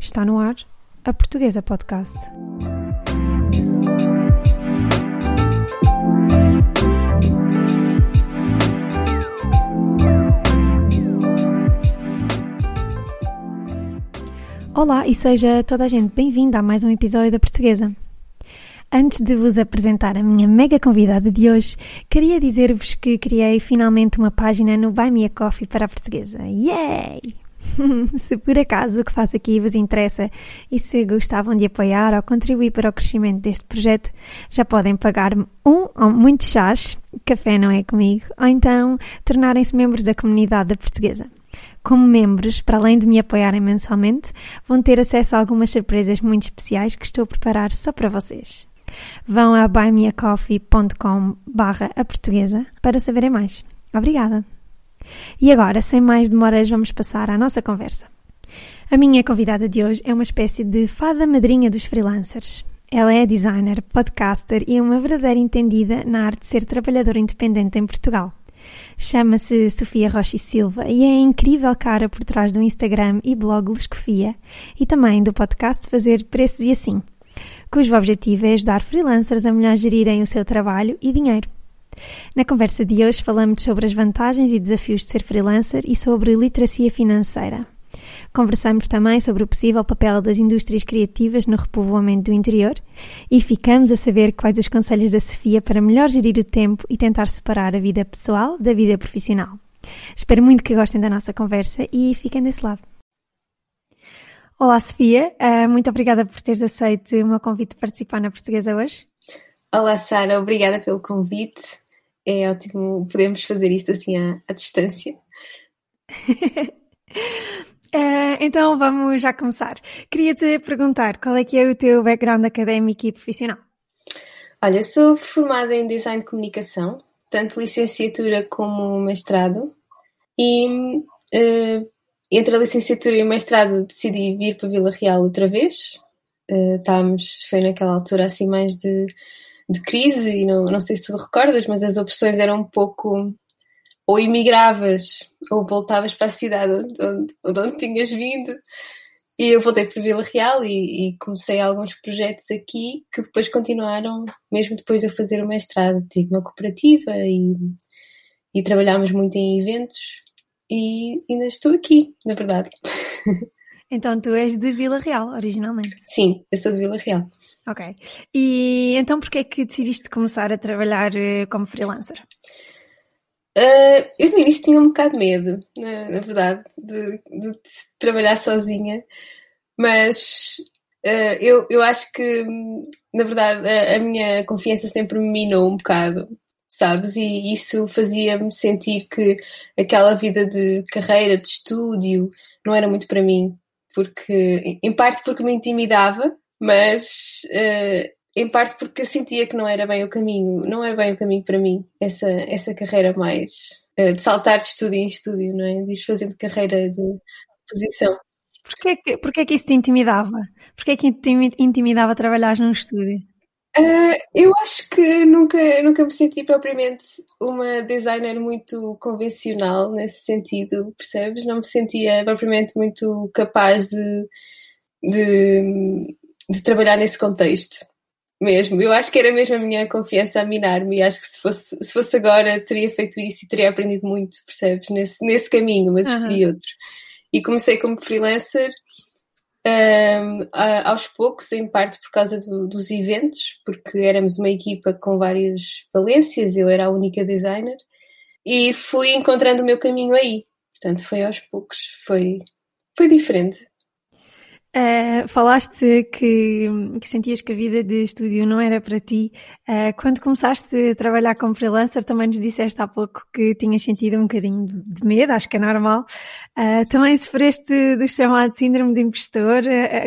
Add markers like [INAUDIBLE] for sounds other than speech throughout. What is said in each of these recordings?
Está no ar a Portuguesa Podcast. Olá e seja toda a gente bem-vinda a mais um episódio da Portuguesa. Antes de vos apresentar a minha mega convidada de hoje, queria dizer-vos que criei finalmente uma página no Buy Me a Coffee para a Portuguesa. Yay! [LAUGHS] se por acaso o que faço aqui vos interessa e se gostavam de apoiar ou contribuir para o crescimento deste projeto, já podem pagar-me um ou muitos chás, café não é comigo, ou então tornarem-se membros da comunidade da portuguesa. Como membros, para além de me apoiarem mensalmente, vão ter acesso a algumas surpresas muito especiais que estou a preparar só para vocês. Vão a buymeacoffee.com barra a portuguesa para saberem mais. Obrigada! E agora, sem mais demoras, vamos passar à nossa conversa. A minha convidada de hoje é uma espécie de fada madrinha dos freelancers. Ela é designer, podcaster e uma verdadeira entendida na arte de ser trabalhadora independente em Portugal. Chama-se Sofia Rocha Silva e é a incrível cara por trás do Instagram e blog Lescofia e também do podcast Fazer Preços e Assim, cujo objetivo é ajudar freelancers a melhor gerirem o seu trabalho e dinheiro. Na conversa de hoje falamos sobre as vantagens e desafios de ser freelancer e sobre literacia financeira. Conversamos também sobre o possível papel das indústrias criativas no repovoamento do interior e ficamos a saber quais os conselhos da Sofia para melhor gerir o tempo e tentar separar a vida pessoal da vida profissional. Espero muito que gostem da nossa conversa e fiquem desse lado. Olá, Sofia. Uh, muito obrigada por teres aceito o meu convite de participar na Portuguesa hoje. Olá, Sara. Obrigada pelo convite é ótimo podermos fazer isto assim à, à distância. Uh, [LAUGHS] então vamos já começar. Queria-te perguntar qual é que é o teu background académico e profissional? Olha, sou formada em Design de Comunicação, tanto licenciatura como mestrado, e uh, entre a licenciatura e o mestrado decidi vir para Vila Real outra vez. Uh, estávamos, foi naquela altura assim mais de de crise, e não, não sei se tu recordas, mas as opções eram um pouco ou imigravas ou voltavas para a cidade onde, onde, onde tinhas vindo. E eu voltei para Vila Real e, e, comecei alguns projetos aqui que depois continuaram, mesmo depois de eu fazer o mestrado. Tive uma cooperativa e, e trabalhámos muito em eventos e ainda estou aqui, na verdade. [LAUGHS] Então tu és de Vila Real, originalmente? Sim, eu sou de Vila Real. Ok. E então porquê é que decidiste começar a trabalhar eh, como freelancer? Uh, eu no início tinha um bocado de medo, na, na verdade, de, de, de, trabalhar sozinha, mas uh, eu, eu acho que, na verdade, a, a, minha confiança sempre me minou um bocado, sabes? E isso fazia-me sentir que aquela vida de carreira, de estúdio, não era muito para mim porque em parte porque me intimidava, mas uh, em parte porque eu sentia que não era bem o caminho, não é bem o caminho para mim, essa, essa carreira mais uh, de saltar de estúdio em estúdio, não é? De fazendo carreira de posição. Porquê que, porquê que isso te intimidava? Porquê que te intimidava trabalhar num estúdio? Uh, eu acho que nunca, nunca me senti propriamente uma designer muito convencional nesse sentido, percebes? Não me sentia propriamente muito capaz de, de, de trabalhar nesse contexto mesmo. Eu acho que era mesmo a minha confiança a minar-me e acho que se fosse, se fosse agora teria feito isso e teria aprendido muito, percebes? Nesse, nesse caminho, mas escolhi uhum. outro. E comecei como freelancer aos poucos, em parte por causa do, dos eventos, porque éramos uma equipa com várias valências, eu era a única designer, e fui encontrando o meu caminho aí. Portanto, foi aos poucos, foi, foi diferente. Uh, falaste que, que, sentias que a vida de estúdio não era para ti. Uh, quando começaste a trabalhar como freelancer, também nos disseste há pouco que tinhas sentido um bocadinho de medo, acho que é normal. Uh, também sofreste do chamado síndrome de impostor.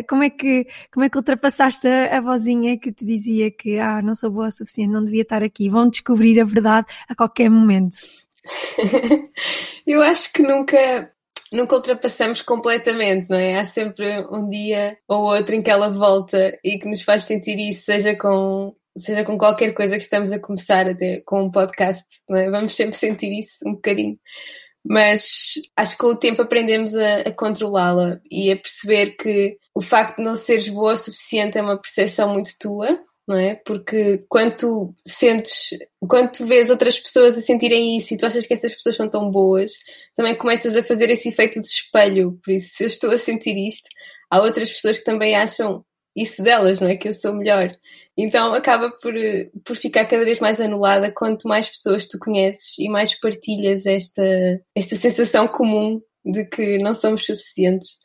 como, é que, como é que ultrapassaste a, a vozinha que te dizia que ah, não sou boa o suficiente, não devia estar aqui? Vão descobrir a verdade a qualquer momento. [LAUGHS] Eu acho que nunca nunca ultrapassamos completamente, não é? Há sempre um dia ou outro em que ela volta e que nos faz sentir isso, seja com, seja com qualquer coisa que estamos a começar, até com um podcast, não é? Vamos sempre sentir isso um bocadinho. mas acho que com o tempo aprendemos a, a controlá-la e a perceber que o facto de não seres boa o suficiente é uma percepção muito tua, não é? Porque quando tu sentes, quando tu vês outras pessoas a sentirem isso e tu achas que essas pessoas são tão boas, também começas a fazer esse efeito de espelho. Por isso, se eu estou a sentir isto, há outras pessoas que também acham isso delas, não é? Que eu sou melhor. Então acaba por, por ficar cada vez mais anulada quanto mais pessoas tu conheces e mais partilhas esta, esta sensação comum de que não somos suficientes.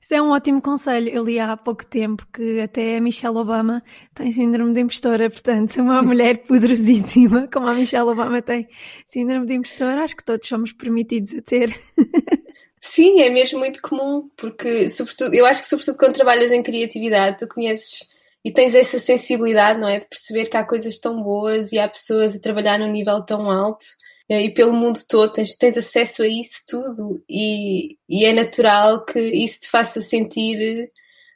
Isso é um ótimo conselho. Eu li há pouco tempo que até a Michelle Obama tem síndrome de impostora, portanto, uma [LAUGHS] mulher poderosíssima como a Michelle Obama tem síndrome de impostora, acho que todos somos permitidos a ter. [LAUGHS] Sim, é mesmo muito comum, porque sobretudo, eu acho que sobretudo quando trabalhas em criatividade, tu conheces e tens essa sensibilidade, não é? De perceber que há coisas tão boas e há pessoas a trabalhar num nível tão alto e pelo mundo todo, tens, tens acesso a isso tudo e, e é natural que isso te faça sentir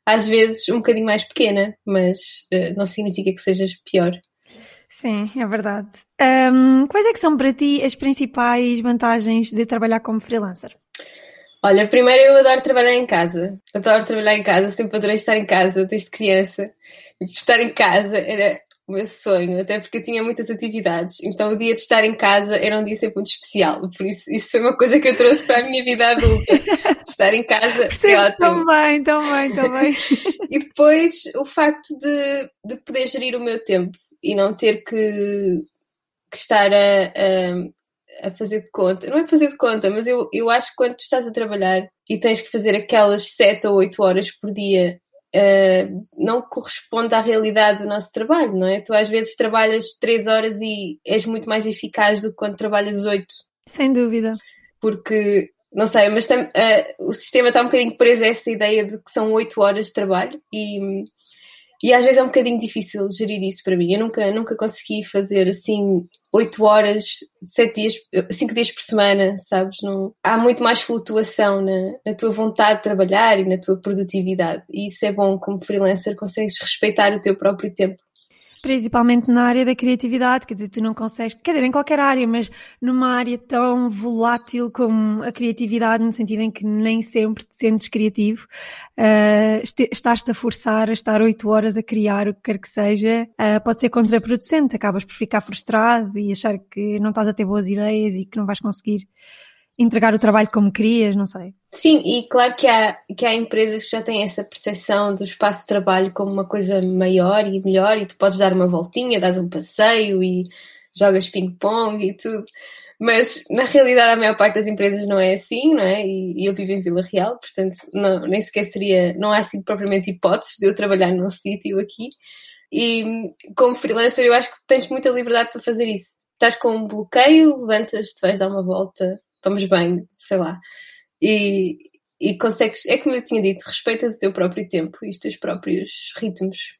às vezes um bocadinho mais pequena, mas uh, não significa que sejas pior. Sim, é verdade. Um, quais é que são para ti as principais vantagens de trabalhar como freelancer? Olha, primeiro eu adoro trabalhar em casa. Adoro trabalhar em casa, sempre adorei estar em casa desde criança. Estar em casa era o meu sonho, até porque eu tinha muitas atividades. Então o dia de estar em casa era um dia sempre muito especial. Por isso, isso foi uma coisa que eu trouxe para a minha vida adulta. [LAUGHS] estar em casa é ótimo. Também, também, também. e depois o facto de, de poder gerir o meu tempo e não ter que, que estar a, a a fazer de conta. Não é fazer de conta, mas eu, eu acho que quando tu estás a trabalhar e tens que fazer aquelas 7 ou 8 horas por dia, uh, não corresponde à realidade do nosso trabalho, não é? Tu às vezes trabalhas 3 horas e és muito mais eficaz do que quando trabalhas 8. Sem dúvida. Porque, não sei, mas tam, uh, o sistema está um bocadinho preso a essa ideia de que são 8 horas de trabalho e e às vezes é um bocadinho difícil gerir isso para mim. Eu nunca, nunca consegui fazer assim 8 horas, 7 dias, 5 dias por semana, sabes? Não, há muito mais flutuação na, na tua vontade de trabalhar e na tua produtividade. E isso é bom como freelancer, consegues respeitar o teu próprio tempo principalmente na área da criatividade, quer dizer, tu não consegues, quer dizer, em qualquer área, mas numa área tão volátil como a criatividade, no sentido em que nem sempre te sentes criativo, uh, estás-te a forçar a estar oito horas a criar o que quer que seja, uh, pode ser contraproducente, acabas por ficar frustrado e achar que não estás a ter boas ideias e que não vais conseguir entregar o trabalho como querias, não sei. Sim, e claro que há, que há empresas que já têm essa percepção do espaço de trabalho como uma coisa maior e melhor e tu podes dar uma voltinha, dás um passeio e jogas ping-pong e tudo. Mas na realidade a maior parte das empresas não é assim, não é? E, e eu vivo em Vila Real, portanto não, nem sequer seria, não há assim propriamente hipóteses de eu trabalhar num sítio aqui. E como freelancer eu acho que tens muita liberdade para fazer isso. Estás com um bloqueio, levantas-te, vais dar uma volta, tomas banho, sei lá. E, e consegues, é como eu tinha dito, respeitas o teu próprio tempo e os teus próprios ritmos.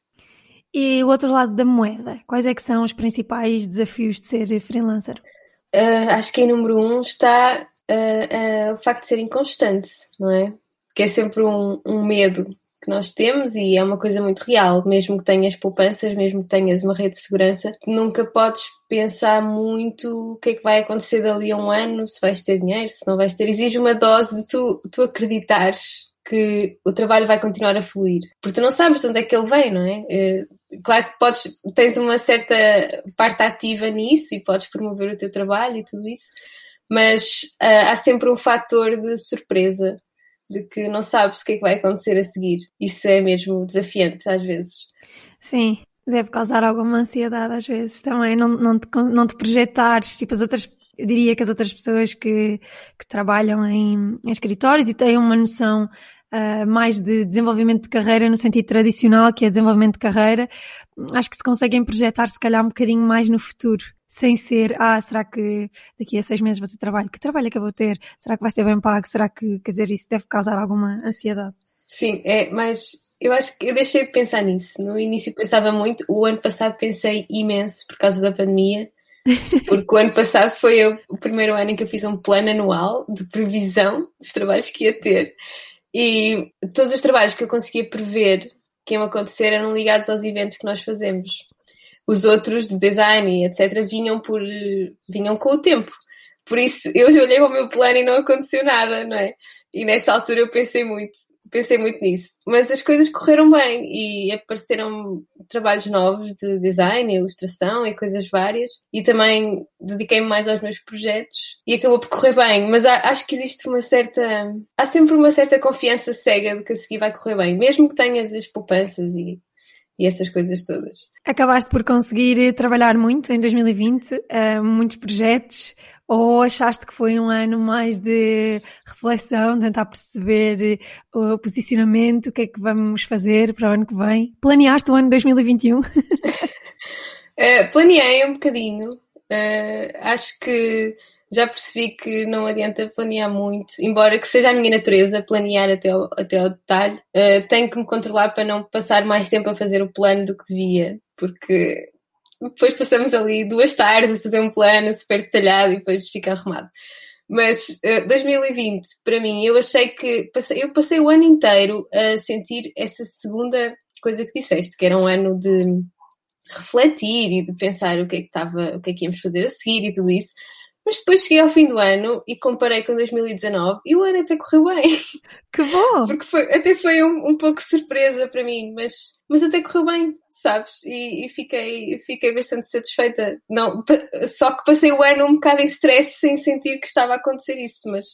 E o outro lado da moeda, quais é que são os principais desafios de ser freelancer? Uh, acho que em número um está uh, uh, o facto de ser inconstante, não é? Que é sempre um, um medo que nós temos e é uma coisa muito real, mesmo que tenhas poupanças, mesmo que tenhas uma rede de segurança, nunca podes pensar muito o que é que vai acontecer dali a um ano, se vais ter dinheiro, se não vais ter. Exige uma dose de tu, tu acreditares que o trabalho vai continuar a fluir. Porque tu não sabes de onde é que ele vem, não é? é claro que podes, tens uma certa parte ativa nisso e podes promover o teu trabalho e tudo isso, mas uh, há sempre um fator de surpresa de que não sabes o que é que vai acontecer a seguir. Isso é mesmo desafiante às vezes. Sim, deve causar alguma ansiedade às vezes também, não, não, te, não te projetares, tipo as outras, eu diria que as outras pessoas que, que trabalham em, em escritórios e têm uma noção uh, mais de desenvolvimento de carreira no sentido tradicional, que é desenvolvimento de carreira, acho que se conseguem projetar se calhar um bocadinho mais no futuro sem ser, ah, será que daqui a seis meses vou ter trabalho? Que trabalho é que eu vou ter? Será que vai ser bem pago? Será que, quer dizer, isso deve causar alguma ansiedade? Sim, é, mas eu acho que eu deixei de pensar nisso. No início pensava muito, o ano passado pensei imenso por causa da pandemia, [LAUGHS] porque o ano passado foi eu, o primeiro ano em que eu fiz um plano anual de previsão dos trabalhos que ia ter. E todos os trabalhos que eu conseguia prever que iam acontecer eram ligados aos eventos que nós fazemos os outros de design e etc. vinham por vinham com o tempo. Por isso, eu olhei para o meu plano e não aconteceu nada, não é? E nessa altura eu pensei muito, pensei muito nisso. Mas as coisas correram bem e apareceram trabalhos novos de design, ilustração e coisas várias. E também dediquei-me mais aos meus projetos e acabou por correr bem. Mas acho que existe uma certa. Há sempre uma certa confiança cega de que a seguir vai correr bem, mesmo que tenhas as poupanças e e essas coisas todas. Acabaste por conseguir trabalhar muito em 2020, uh, eh, muitos projetos, ou achaste que foi um ano mais de reflexão, tentar perceber eh, o posicionamento, o que é que vamos fazer para o ano que vem? Planeaste o ano 2021? uh, [LAUGHS] eh, planeei um bocadinho. Uh, acho que já percebi que não adianta planear muito, embora que seja a minha natureza planear até ao, até ao detalhe. Uh, tenho que me controlar para não passar mais tempo a fazer o plano do que devia, porque depois passamos ali duas tardes a fazer um plano super detalhado e depois fica arrumado. Mas uh, 2020, para mim, eu achei que passei, eu passei o ano inteiro a sentir essa segunda coisa que disseste, que era um ano de refletir e de pensar o que é que estava, o que é que íamos fazer a seguir e tudo isso. Mas depois cheguei ao fim do ano e comparei com 2019 e o ano até correu bem. Que bom! [LAUGHS] Porque foi, até foi um, um pouco surpresa para mim, mas, mas até correu bem, sabes? E, e, fiquei, fiquei bastante satisfeita. Não, só que passei o ano um bocado em stress sem sentir que estava a acontecer isso, mas.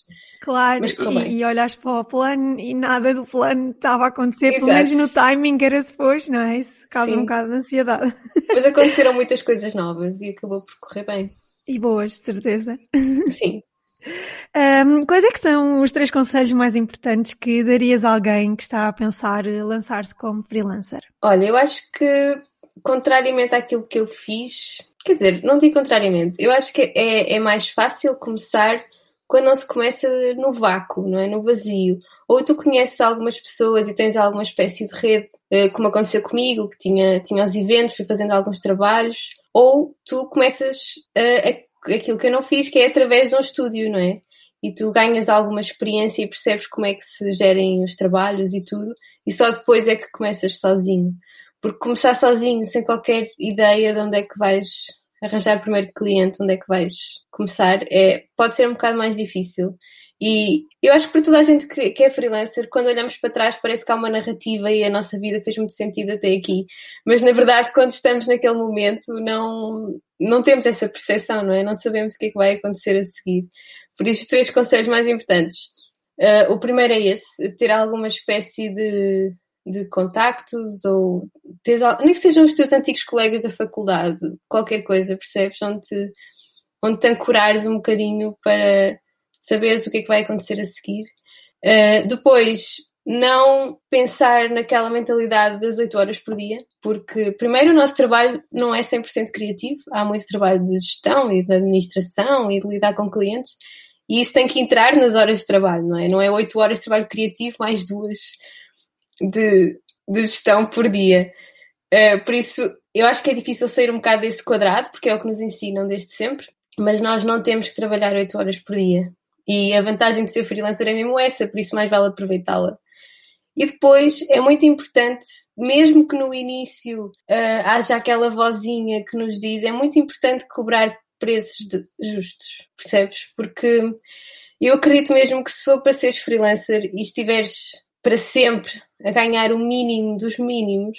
Claro, mas e, e olhas para o plano e nada do plano estava a acontecer, Exato. pelo menos no timing era suposto, não é? Isso causa Sim. um bocado de ansiedade. Mas [LAUGHS] aconteceram muitas coisas novas e acabou por correr bem. E boas, de certeza. Sim. [LAUGHS] Um, quais é que são os três conselhos mais importantes que darias a alguém que está a pensar lançar-se como freelancer? Olha, eu acho que, contrariamente àquilo que eu fiz, quer dizer, não digo contrariamente, eu acho que é, é mais fácil começar quando não se começa no vácuo, não é? No vazio. Ou tu conheces algumas pessoas e tens alguma espécie de rede, eh, como aconteceu comigo, que tinha, tinha os eventos, fui fazendo alguns trabalhos, ou tu começas a, a, aquilo que eu não fiz, que é através de um estúdio, não é? E tu ganhas alguma experiência e percebes como é que se gerem os trabalhos e tudo, e só depois é que começas sozinho. Porque começar sozinho, sem qualquer ideia de onde é que vais arranjar o primeiro cliente, onde é que vais começar, é, pode ser um bocado mais difícil. E eu acho que para toda a gente que, que, é freelancer, quando olhamos para trás, parece que há uma narrativa e a nossa vida fez muito sentido até aqui. Mas na verdade, quando estamos naquele momento, não, não temos essa percepção, não é? Não sabemos o que é que vai acontecer a seguir. Por isso, três conselhos mais importantes. Uh, o primeiro é esse, ter alguma espécie de de contactos ou tens, nem que sejam os teus antigos colegas da faculdade, qualquer coisa, percebes? Onde te, onde te ancorares um bocadinho para saberes o que é que vai acontecer a seguir. Uh, depois, não pensar naquela mentalidade das 8 horas por dia, porque primeiro o nosso trabalho não é 100% criativo, há muito trabalho de gestão e de administração e de lidar com clientes, e isso tem que entrar nas horas de trabalho, não é? Não é 8 horas de trabalho criativo mais duas de, de gestão por dia. Uh, por isso, eu acho que é difícil sair um bocado desse quadrado, porque é o que nos ensinam desde sempre, mas nós não temos que trabalhar 8 horas por dia. E a vantagem de ser freelancer é mesmo essa, por isso mais vale aproveitá-la. E depois é muito importante, mesmo que no início uh, haja aquela vozinha que nos diz, é muito importante cobrar preços de, justos, percebes? Porque eu acredito mesmo que se for para seres freelancer e estiveres para sempre a ganhar o mínimo dos mínimos,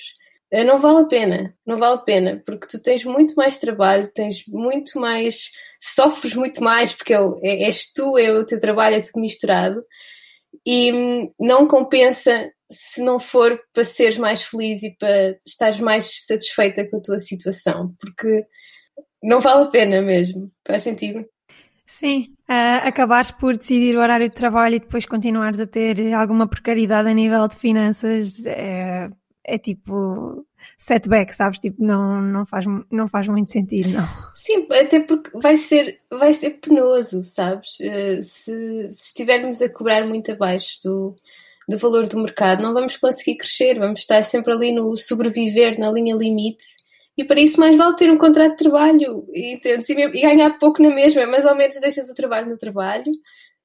eh, não vale a pena. Não vale a pena, porque tu tens muito mais trabalho, tens muito mais. sofres muito mais, porque é, é, és tu, é o teu trabalho, é tudo misturado. E hum, não compensa se não for para seres mais feliz e para estares mais satisfeita com a tua situação, porque não vale a pena mesmo. Faz sentido? Sim, uh, acabares por decidir o horário de trabalho e depois continuares a ter alguma precariedade a nível de finanças é, é tipo setback, sabes? Tipo, não, não, faz, não faz muito sentido, não. Sim, até porque vai ser, vai ser penoso, sabes? Uh, se, se estivermos a cobrar muito abaixo do, do valor do mercado, não vamos conseguir crescer, vamos estar sempre ali no sobreviver, na linha limite e para isso mais vale ter um contrato de trabalho e, e ganhar pouco na mesma, mas ao menos deixas o trabalho no trabalho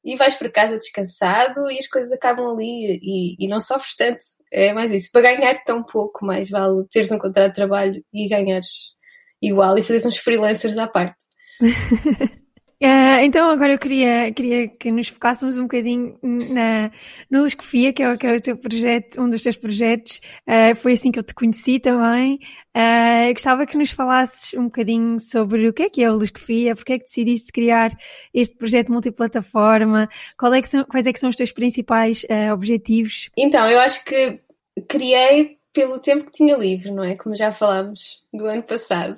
e vais para casa descansado e as coisas acabam ali e, e não sofres tanto. É mais isso. Para ganhar tão pouco, mais vale teres um contrato de trabalho e ganhares igual e fazeres uns freelancers à parte. [LAUGHS] Uh, então agora eu queria, queria que nos focássemos um bocadinho na, Luscofia, que é, que é o teu projeto, um dos teus projetos. Uh, foi assim que eu te conheci também. Uh, gostava que nos falasses um bocadinho sobre o que é que é o Luscofia, porque é que decidiste criar este projeto multiplataforma, qual é que são, quais é que são os teus principais objetivos? Então, eu acho que criei pelo tempo que tinha livre, não é? Como já falámos do ano passado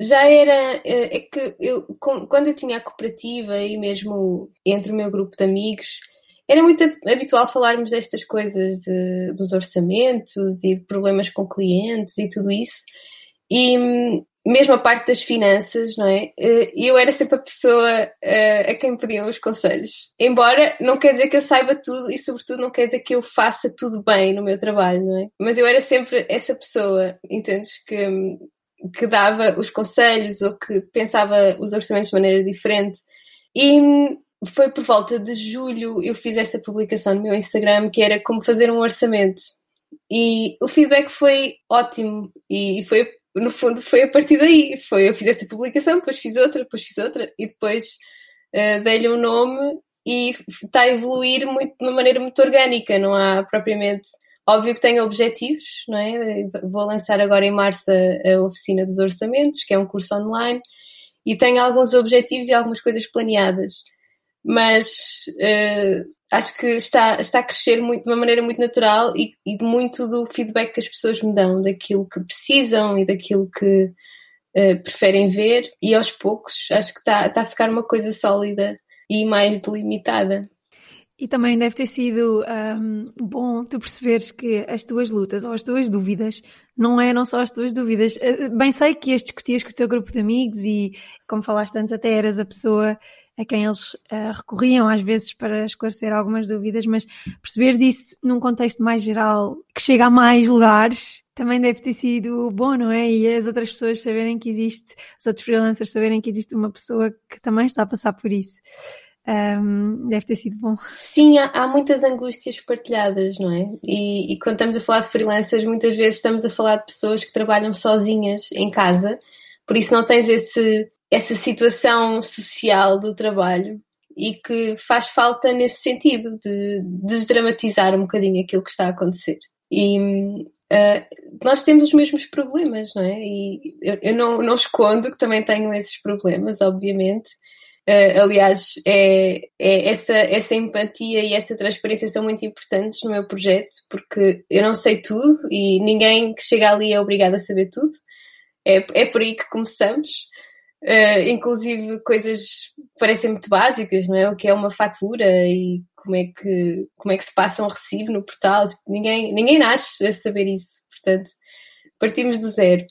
já era eh, é que eu quando eu tinha a cooperativa e mesmo entre o meu grupo de amigos era muito habitual falarmos destas coisas de, dos orçamentos e de problemas com clientes e tudo isso e mesmo a parte das finanças, não é? Eh, eu era sempre a pessoa eh, a quem pediam os conselhos. Embora não quer dizer que eu saiba tudo e, sobretudo, não quer dizer que eu faça tudo bem no meu trabalho, não é? Mas eu era sempre essa pessoa, entendes? Que que dava os conselhos ou que pensava os orçamentos de maneira diferente. E foi por volta de julho eu fiz essa publicação no meu Instagram que era como fazer um orçamento. E o feedback foi ótimo e foi no fundo foi a partir daí. Foi eu fiz essa publicação, depois fiz outra, depois fiz outra e depois uh, dei-lhe um nome e está a evoluir muito, de uma maneira muito orgânica, não há propriamente Óbvio que tenho objetivos, não é? Vou lançar agora em março a, a Oficina dos Orçamentos, que é um curso online, e tenho alguns objetivos e algumas coisas planeadas. Mas uh, acho que está, está a crescer muito, de uma maneira muito natural e, e muito do feedback que as pessoas me dão, daquilo que precisam e daquilo que uh, preferem ver, e aos poucos acho que está a ficar uma coisa sólida e mais delimitada. E também deve ter sido um, bom tu perceberes que as tuas lutas ou as tuas dúvidas não eram só as tuas dúvidas. Eh, bem sei que as discutias com o teu grupo de amigos e, como falaste antes, até eras a pessoa a quem eles uh, recorriam às vezes para esclarecer algumas dúvidas, mas perceberes isso num contexto mais geral, que chega a mais lugares, também deve ter sido bom, não é? E as outras pessoas saberem que existe, os outros freelancers saberem que existe uma pessoa que também está a passar por isso. Um, deve ter sido bom. Sim, há, há, muitas angústias partilhadas, não é? E, e, quando estamos a falar de freelancers, muitas vezes estamos a falar de pessoas que trabalham sozinhas em casa, por isso não tens esse, essa situação social do trabalho e que faz falta nesse sentido de desdramatizar um bocadinho aquilo que está a acontecer. E uh, nós temos os mesmos problemas, não é? E eu, eu não, não escondo que também tenho esses problemas, obviamente Uh, aliás, é, é, essa, essa empatia e essa transparência são muito importantes no meu projeto, porque eu não sei tudo e ninguém que chega ali é obrigado a saber tudo. É, é por aí que começamos. Uh, inclusive coisas parecem muito básicas, não é? O que é uma fatura e como é que, como é que se passa um recibo no portal. Tipo, ninguém, ninguém nasce a saber isso. Portanto, partimos do zero.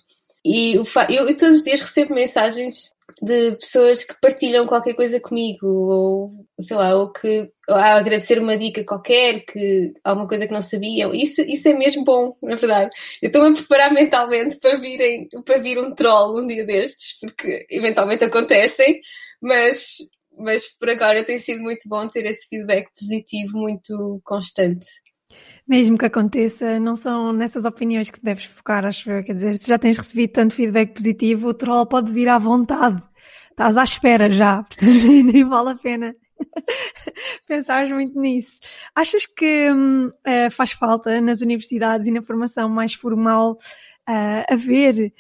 E eu, eu todos os dias recebo mensagens de pessoas que partilham qualquer coisa comigo, ou sei lá, ou que ou a agradecer uma dica qualquer, que alguma coisa que não sabiam. Isso, isso é mesmo bom, na verdade. Eu estou-me a preparar [LAUGHS] mentalmente para, virem, para vir um troll um dia destes, porque eventualmente acontecem, mas, mas por agora tem sido muito bom ter esse feedback positivo muito constante. Mesmo que aconteça, não são nessas opiniões que deves focar, acho eu. Quer dizer, se já tens recebido tanto feedback positivo, o troll pode vir à vontade. Estás à espera já, [LAUGHS] portanto nem vale a pena [LAUGHS] pensares muito nisso. Achas que hum, uh, faz falta nas universidades e na formação mais formal uh, haver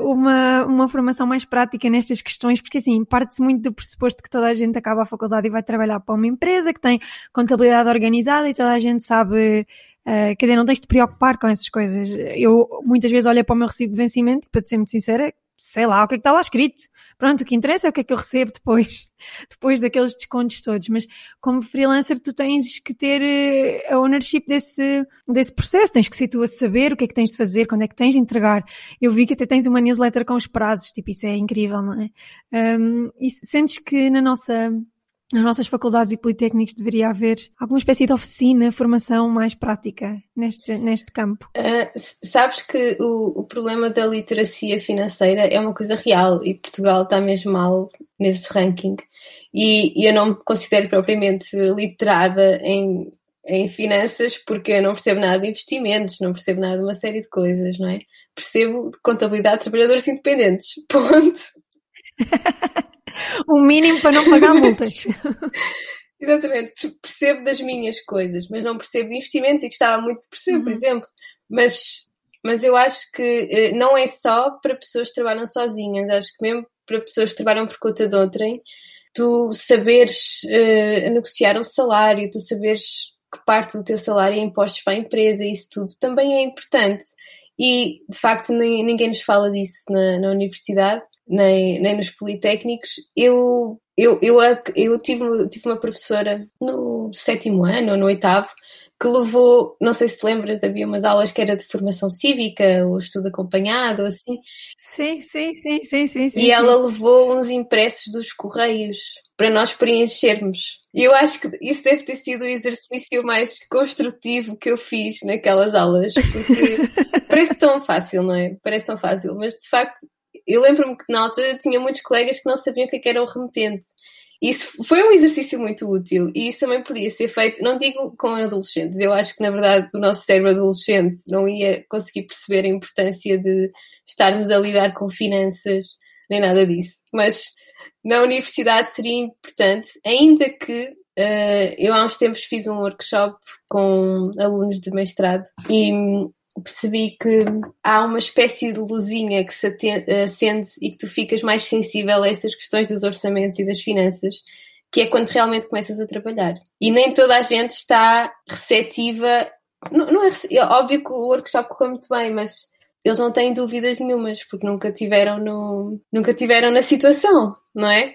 uma, uma formação mais prática nestas questões, porque assim, parte-se muito do pressuposto que toda a gente acaba a faculdade e vai trabalhar para uma empresa que tem contabilidade organizada e toda a gente sabe Uh, quer dizer, não tens de te preocupar com essas coisas. Eu muitas vezes olho para o meu recibo de vencimento, para ser muito sincera, sei lá o que é que está lá escrito. Pronto, o que interessa é o que é que eu recebo depois, [LAUGHS] depois daqueles descontos todos. Mas como freelancer, tu tens que ter eh, a ownership desse, desse processo. Tens que ser tu a saber o que é que tens de fazer, quando é que tens de entregar. Eu vi que até tens uma newsletter com os prazos, tipo, isso é incrível, não é? Um, e sentes que na nossa nas nossas faculdades e politécnicos deveria haver alguma espécie de oficina, formação mais prática neste, neste campo? Uh, sabes que o, o, problema da literacia financeira é uma coisa real e Portugal está mesmo mal nesse ranking. E, e eu não me considero propriamente literada em, em finanças porque eu não percebo nada de investimentos, não percebo nada de uma série de coisas, não é? Percebo de contabilidade de trabalhadores independentes. [LAUGHS] Ponto. [LAUGHS] o mínimo para não pagar multas. [LAUGHS] Exatamente, percebo das minhas coisas, mas não percebo de investimentos e gostava muito de perceber, uhum. por exemplo. Mas, mas eu acho que eh, não é só para pessoas que trabalham sozinhas, acho que mesmo para pessoas que trabalham por conta de outrem, tu saberes uh, negociar um salário, tu saberes que parte do teu salário é impostos para a empresa, isso tudo também é importante. E, de facto, ninguém nos fala disso na, na universidade, nem, nem nos politécnicos. Eu, eu, eu, eu tive, tive uma professora no sétimo ano ou no oitavo que levou, não sei se te lembras, havia umas aulas que era de formação cívica ou estudo acompanhado, assim. Sim, sim, sim, sim, sim. sim e sim. ela levou uns impressos dos correios para nós preenchermos. E eu acho que isso deve ter sido o exercício mais construtivo que eu fiz naquelas aulas, porque [LAUGHS] parece tão fácil, não é? Parece tão fácil, mas de facto eu lembro-me que na altura tinha muitos colegas que não sabiam o que é era o remetente. Isso foi um exercício muito útil e isso também podia ser feito, não digo com adolescentes, eu acho que na verdade o nosso cérebro adolescente não ia conseguir perceber a importância de estarmos a lidar com finanças, nem nada disso. Mas na universidade seria importante, ainda que uh, eu há uns tempos fiz um workshop com alunos de mestrado e percebi que há uma espécie de luzinha que se acende e que tu ficas mais sensível a estas questões dos orçamentos e das finanças, que é quando realmente começas a trabalhar. E nem toda a gente está receptiva. Não, não é, é óbvio que o workshop correu muito bem, mas eles não têm dúvidas nenhumas, porque nunca tiveram no, nunca tiveram na situação, não é?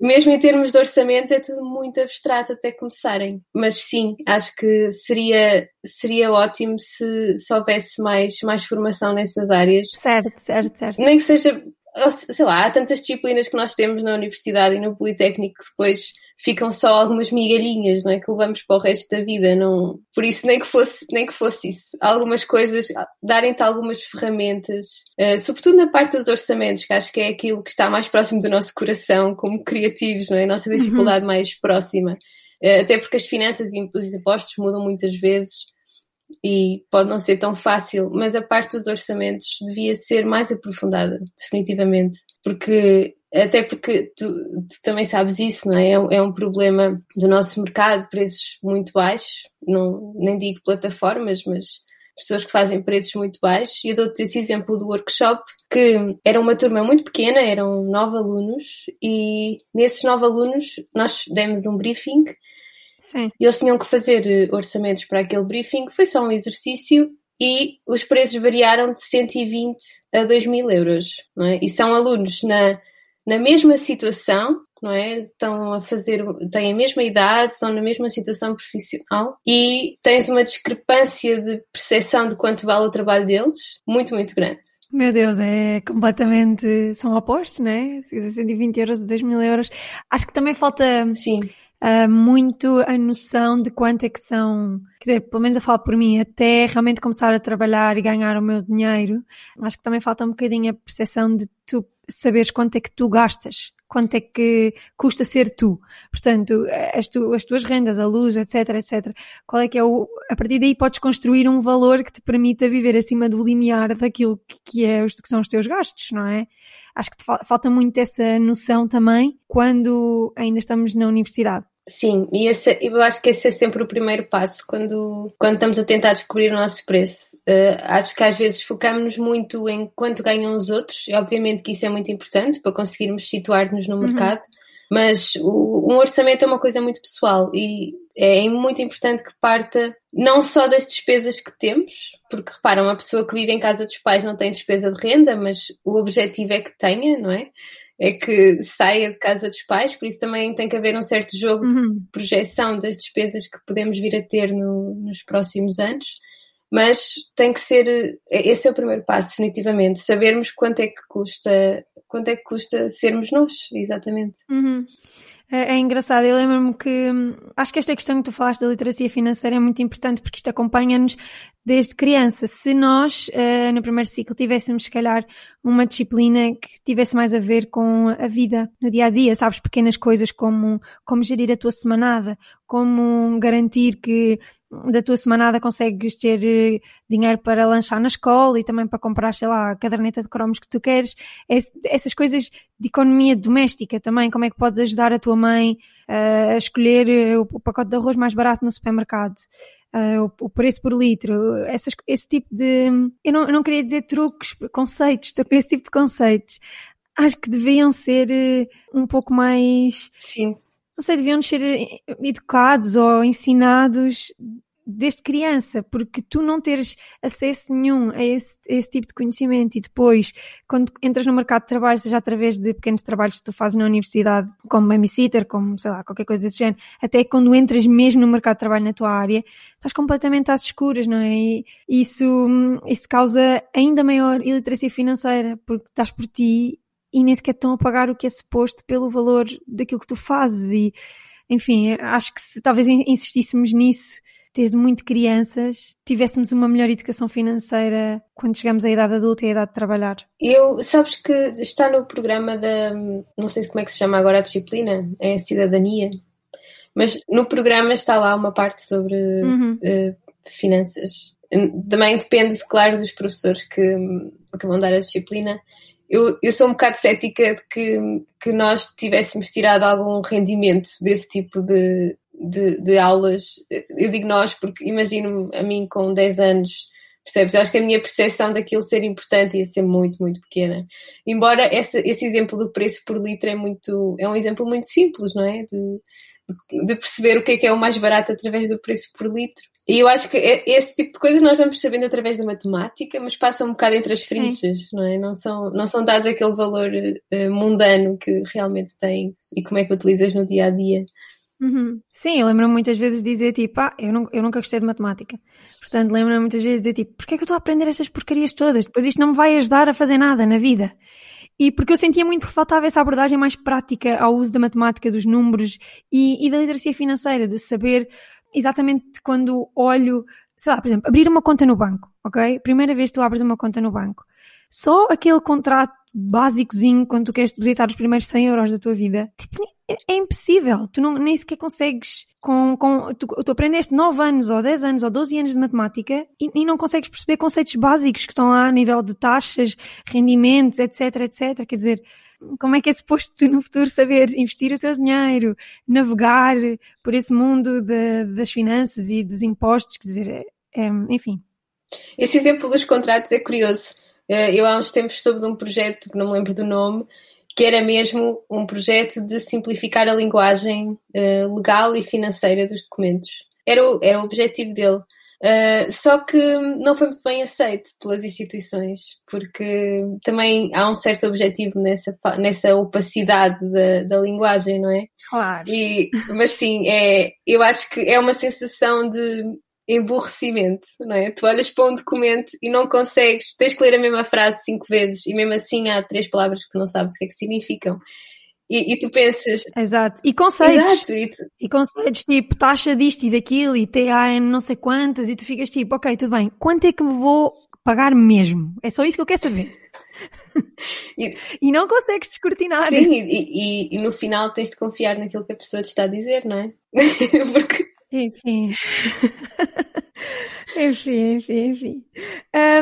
Mesmo em termos de orçamentos, é tudo muito abstrato até começarem. Mas sim, acho que seria, seria ótimo se, se houvesse mais, mais formação nessas áreas. Certo, certo, certo. Nem que seja, sei lá, há tantas disciplinas que nós temos na universidade e no Politécnico que depois ficam só algumas migalhinhas, não é? Que levamos para o resto da vida, não. Por isso, nem que fosse, nem que fosse isso. Algumas coisas, darem-te algumas ferramentas, uh, sobretudo na parte dos orçamentos, que acho que é aquilo que está mais próximo do nosso coração, como criativos, não é? A nossa uhum. dificuldade uhum. mais próxima. Uh, até porque as finanças e os impostos mudam muitas vezes e pode não ser tão fácil, mas a parte dos orçamentos devia ser mais aprofundada, definitivamente, porque até porque tu, tu, também sabes isso, não é? é? É um problema do nosso mercado, preços muito baixos, não, nem digo plataformas, mas pessoas que fazem preços muito baixos. E eu dou-te esse exemplo do workshop, que era uma turma muito pequena, eram nove alunos, e nesses nove alunos nós demos um briefing. Sim. E eles tinham que fazer eh, orçamentos para aquele briefing, foi só um exercício e os preços variaram de 120 a 2 mil euros, não é? E são alunos na na mesma situação, não é? Estão a fazer, têm a mesma idade, estão na mesma situação profissional e tens uma discrepância de percepção de quanto vale o trabalho deles muito, muito grande. Meu Deus, é completamente. São opostos, né? 120 euros e 2 mil euros. Acho que também falta. Sim. Uh, muito a noção de quanto é que são, quer dizer, pelo menos eu falo por mim, até realmente começar a trabalhar e ganhar o meu dinheiro, acho que também falta um bocadinho a percepção de tu saberes quanto é que tu gastas, quanto é que custa ser tu. Portanto, as, tu, as tuas rendas, a luz, etc, etc. Qual é que é o. A partir daí podes construir um valor que te permita viver acima do limiar daquilo que, é, que são os teus gastos, não é? Acho que falta muito essa noção também quando ainda estamos na universidade. Sim, e esse, eu acho que esse é sempre o primeiro passo quando, quando estamos a tentar descobrir o nosso preço. Uh, acho que às vezes focamos muito em quanto ganham os outros, e obviamente que isso é muito importante para conseguirmos situar-nos no uhum. mercado, mas o, um orçamento é uma coisa muito pessoal e é muito importante que parta não só das despesas que temos, porque repara, uma pessoa que vive em casa dos pais não tem despesa de renda, mas o objetivo é que tenha, não é? É que saia de casa dos pais, por isso também tem que haver um certo jogo uhum. de projeção das despesas que podemos vir a ter no, nos próximos anos. Mas tem que ser, esse é o primeiro passo, definitivamente, sabermos quanto é que custa, quanto é que custa sermos nós, exatamente. Uhum. É, é, engraçado, eu lembro-me que acho que esta questão que tu falaste da literacia financeira é muito importante porque isto acompanha-nos desde criança. Se nós, uh, no primeiro ciclo, tivéssemos, se calhar, uma disciplina que tivesse mais a ver com a vida no dia a dia, sabes, pequenas coisas como, como gerir a tua semanada, como garantir que da tua semanada consegues ter eh, dinheiro para lanchar na escola e também para comprar, sei lá, a caderneta de cromos que tu queres. essas coisas de economia doméstica também, como é que podes ajudar a tua mãe a escolher eh, o pacote de arroz mais barato no supermercado. Uh, o, preço por litro, essas, esse tipo de. Eu não, eu não queria dizer truques, conceitos, esse tipo de conceitos. Acho que deviam ser um pouco mais. Sim. Não sei, deviam ser educados ou ensinados desde criança, porque tu não teres acesso nenhum a esse, a esse, tipo de conhecimento e depois, quando entras no mercado de trabalho, seja através de pequenos trabalhos que tu fazes na universidade, como babysitter, como, sei lá, qualquer coisa desse género, até quando entras mesmo no mercado de trabalho na tua área, estás completamente às escuras, não é? E isso, isso causa ainda maior iliteracia financeira, porque estás por ti e nem sequer estão a pagar o que é suposto pelo valor daquilo que tu fazes e, enfim, acho que se talvez insistíssemos nisso desde muito crianças, tivéssemos uma melhor educação financeira quando chegamos à idade adulta e à idade de trabalhar? Eu, sabes que está no programa da, não sei como é que se chama agora a disciplina, é a cidadania, mas no programa está lá uma parte sobre uhum. uh, finanças. Também depende, claro, dos professores que, que vão dar a disciplina. Eu, eu sou um bocado cética de que, que nós tivéssemos tirado algum rendimento desse tipo de, de, de aulas, eu digo nós porque imagino a mim com 10 anos, percebes? Eu acho que a minha percepção daquilo ser importante ia ser muito, muito pequena. Embora esse, esse exemplo do preço por litro é muito, é um exemplo muito simples, não é? De, de perceber o que é que é o mais barato através do preço por litro. E eu acho que esse tipo de coisas nós vamos sabendo através da matemática, mas passa um bocado entre as frinchas, não é? Não são, não são dados aquele valor uh, mundano que realmente tem e como é que utilizas no dia a dia. Uhum. Sim, eu lembro-me muitas vezes de dizer tipo, ah, eu, não, eu nunca gostei de matemática. Portanto, lembro-me muitas vezes de dizer tipo, porquê é que eu estou a aprender estas porcarias todas? Depois isto não me vai ajudar a fazer nada na vida. E porque eu sentia muito que faltava essa abordagem mais prática ao uso da matemática, dos números e, e da literacia financeira, de saber exatamente quando olho, sei lá, por exemplo, abrir uma conta no banco, ok? Primeira vez que tu abres uma conta no banco. Só aquele contrato básicozinho quando tu queres depositar os primeiros 100 euros da tua vida, tipo, é, impossível. Tu não, nem sequer consegues com, com tu, tu aprendeste 9 anos ou 10 anos ou 12 anos de matemática e, e, não consegues perceber conceitos básicos que estão lá a nível de taxas, rendimentos, etc, etc. Quer dizer, como é que é suposto tu no futuro saber investir o teu dinheiro, navegar por esse mundo de, das finanças e dos impostos, quer dizer, é, é, enfim. Esse exemplo dos contratos é curioso. Eh, eu há uns tempos soube de um projeto que não me lembro do nome, que era mesmo um projeto de simplificar a linguagem uh, legal e financeira dos documentos. Era o, era o objetivo dele. Uh, só que não foi muito bem aceito pelas instituições, porque também há um certo objetivo nessa, nessa opacidade da, da linguagem, não é? Claro. E, mas sim, é, eu acho que é uma sensação de emborrecimento, não é? Tu olhas para um documento e não consegues, tens que ler a mesma frase cinco vezes e mesmo assim há três palavras que tu não sabes o que é que significam. E, e tu pensas. Exato. E conceitos. Exato. E, tu... e conceitos tipo taxa disto e daquilo e TAN não sei quantas e tu ficas tipo, ok, tudo bem, quanto é que me vou pagar mesmo? É só isso que eu quero saber. [LAUGHS] e, e, não consegues descortinar. Sim, e, no final tens de confiar naquilo que a pessoa te está a dizer, não é? [LAUGHS] Porque [LAUGHS] enfim. enfim, enfim, enfim.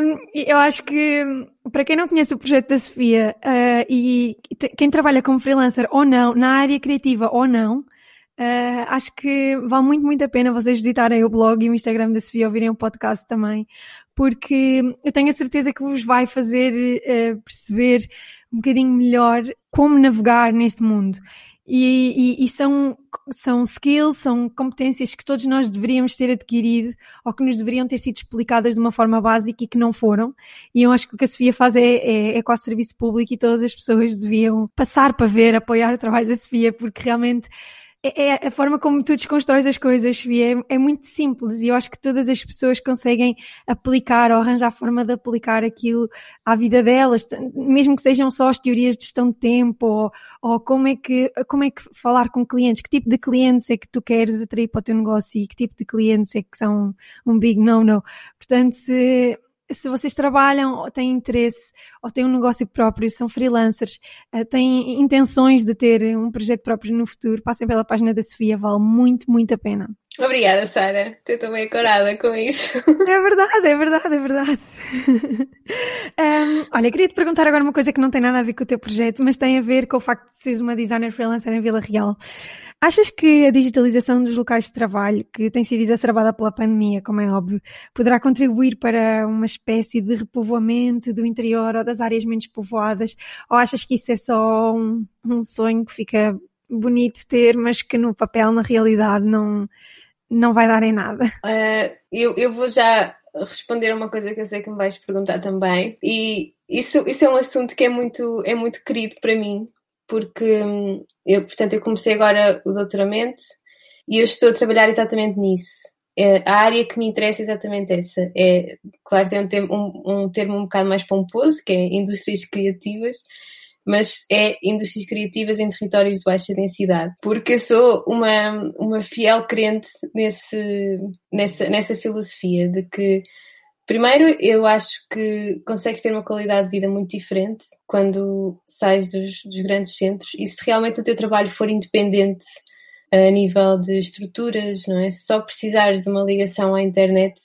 Um, eu acho que, para quem não conhece o projeto da Sofia uh, e quem trabalha como freelancer ou não, na área criativa ou não, uh, acho que vale muito, muito a pena vocês visitarem o blog e o Instagram da Sofia, ouvirem o podcast também, porque eu tenho a certeza que vos vai fazer uh, perceber um bocadinho melhor como navegar neste mundo. E, e, e, são, são skills, são competências que todos nós deveríamos ter adquirido ou que nos deveriam ter sido explicadas de uma forma básica e que não foram. E eu acho que o que a Sofia faz é, é, é quase serviço público e todas as pessoas deviam passar para ver, apoiar o trabalho da Sofia, porque realmente é, é a forma como tu desconstróis as coisas, Sofia, é, é, muito simples e eu acho que todas as pessoas conseguem aplicar ou arranjar forma de aplicar aquilo à vida delas, mesmo que sejam só as teorias de gestão de tempo ou, ou como é que, como é que falar com clientes, que tipo de clientes é que tu queres atrair para o teu negócio e que tipo de clientes é que são um big no-no. Portanto, se, se vocês trabalham ou têm interesse ou têm um negócio próprio, são freelancers, uh, têm intenções de ter um projeto próprio no futuro, passem pela página da Sofia, vale muito, muito a pena. Obrigada, Sara. Estou bem corada com isso. [LAUGHS] É verdade, é verdade, é verdade. [LAUGHS] um, olha, queria te perguntar agora uma coisa que não tem nada a ver com o teu projeto, mas tem a ver com o facto de seres uma designer freelancer em Vila Real. Achas que a digitalização dos locais de trabalho, que tem sido exacerbada pela pandemia, como é óbvio, poderá contribuir para uma espécie de repovoamento do interior ou das áreas menos povoadas? Ou achas que isso é só um, um sonho que fica bonito ter, mas que no papel, na realidade, não, não vai dar em nada? Uh, eu, eu vou já responder uma coisa que eu sei que me vais perguntar também. E isso, isso é um assunto que é muito, é muito querido para mim, porque hum, eu, portanto, eu comecei agora o doutoramento e eu estou a trabalhar exatamente nisso. É, a área que me interessa é exatamente essa. É, claro, tem um termo um, um termo um bocado mais pomposo, que é indústrias criativas, mas é indústrias criativas em territórios de baixa densidade, porque eu sou uma, uma fiel crente nesse, nessa, nessa filosofia de que Primeiro, eu acho que consegues ter uma qualidade de vida muito diferente quando sais dos, dos, grandes centros e se realmente o teu trabalho for independente a nível de estruturas, não é? Se só precisares de uma ligação à internet